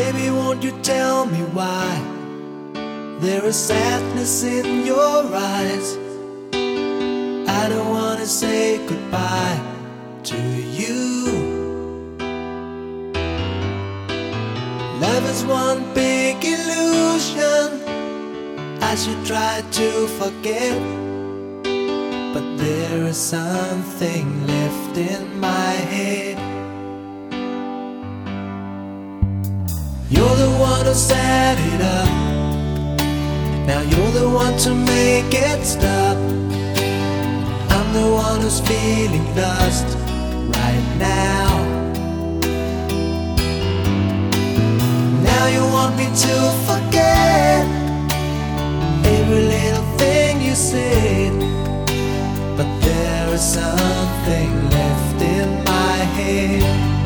Baby, won't you tell me why there is sadness in your eyes? I don't wanna say goodbye to you. Love is one big illusion. I should try to forget, but there is something left in my head. You're the one who set it up. Now you're the one to make it stop. I'm the one who's feeling lost right now. Now you want me to forget every little thing you said. But there is something left in my head.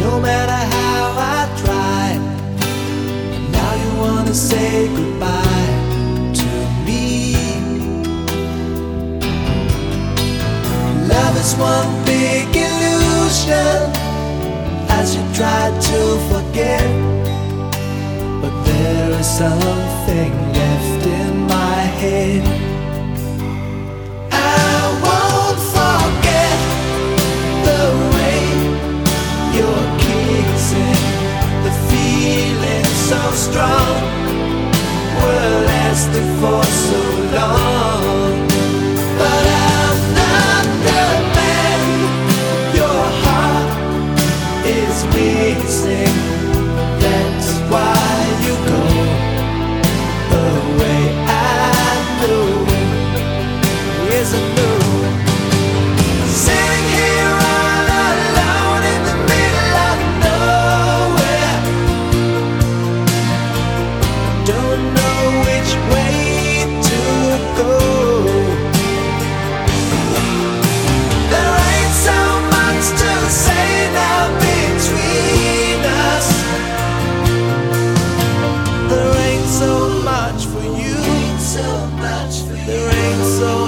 No matter how I tried, now you wanna say goodbye to me. Love is one big illusion. I should try to forget, something left in my head. I won't forget the way you're kissing, the so strong. For so